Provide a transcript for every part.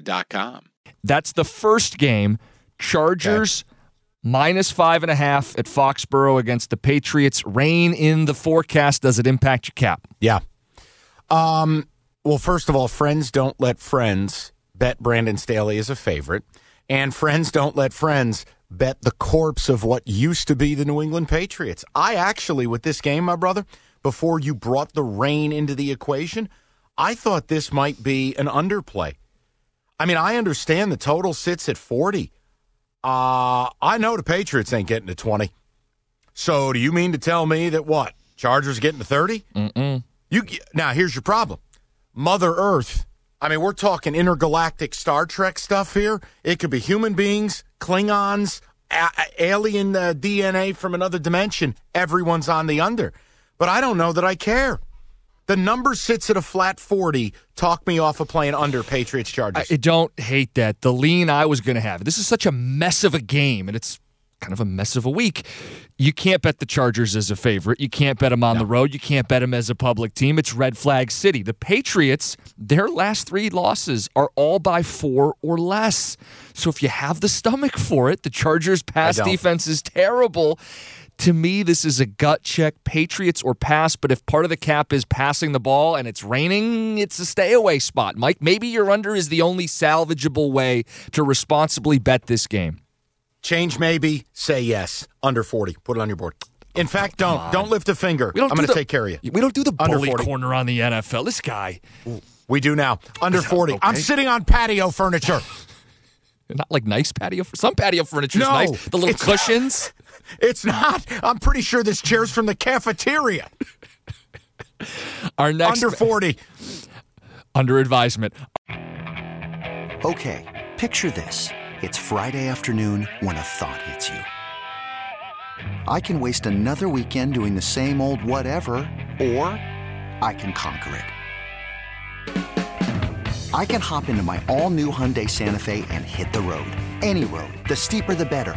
Serta.com. That's the first game. Chargers minus five and a half at Foxborough against the Patriots. Rain in the forecast. Does it impact your cap? Yeah. Um, well, first of all, friends don't let friends bet Brandon Staley is a favorite, and friends don't let friends bet the corpse of what used to be the New England Patriots. I actually, with this game, my brother, before you brought the rain into the equation, I thought this might be an underplay. I mean, I understand the total sits at 40. Uh, I know the Patriots ain't getting to 20. So do you mean to tell me that what? Chargers getting to 30? Mm-mm. You now here's your problem. Mother Earth. I mean, we're talking intergalactic Star Trek stuff here. It could be human beings, Klingons, a- alien uh, DNA from another dimension. Everyone's on the under. But I don't know that I care. The number sits at a flat 40. Talk me off of playing under Patriots Chargers. I don't hate that. The lean I was going to have. This is such a mess of a game, and it's kind of a mess of a week. You can't bet the Chargers as a favorite. You can't bet them on no. the road. You can't bet them as a public team. It's red flag city. The Patriots, their last three losses are all by four or less. So if you have the stomach for it, the Chargers' pass defense is terrible. To me, this is a gut check, Patriots or pass. But if part of the cap is passing the ball and it's raining, it's a stay away spot. Mike, maybe your under is the only salvageable way to responsibly bet this game. Change maybe, say yes. Under 40. Put it on your board. In fact, don't. Don't lift a finger. We don't I'm going to take care of you. We don't do the Under bully 40. corner on the NFL. This guy. We do now. Under 40. Okay. I'm sitting on patio furniture. Not like nice patio. Furniture. Some patio furniture is no, nice. The little cushions. Not, it's not. I'm pretty sure this chair's from the cafeteria. Our next under 40. Under advisement. Okay, picture this. It's Friday afternoon when a thought hits you. I can waste another weekend doing the same old whatever, or I can conquer it. I can hop into my all new Hyundai Santa Fe and hit the road. Any road. The steeper, the better.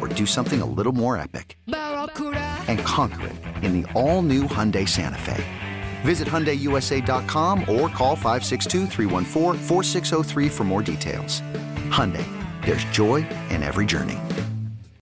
or do something a little more epic? And conquer it in the all-new Hyundai Santa Fe. Visit HyundaiUSA.com or call 562-314-4603 for more details. Hyundai, there's joy in every journey.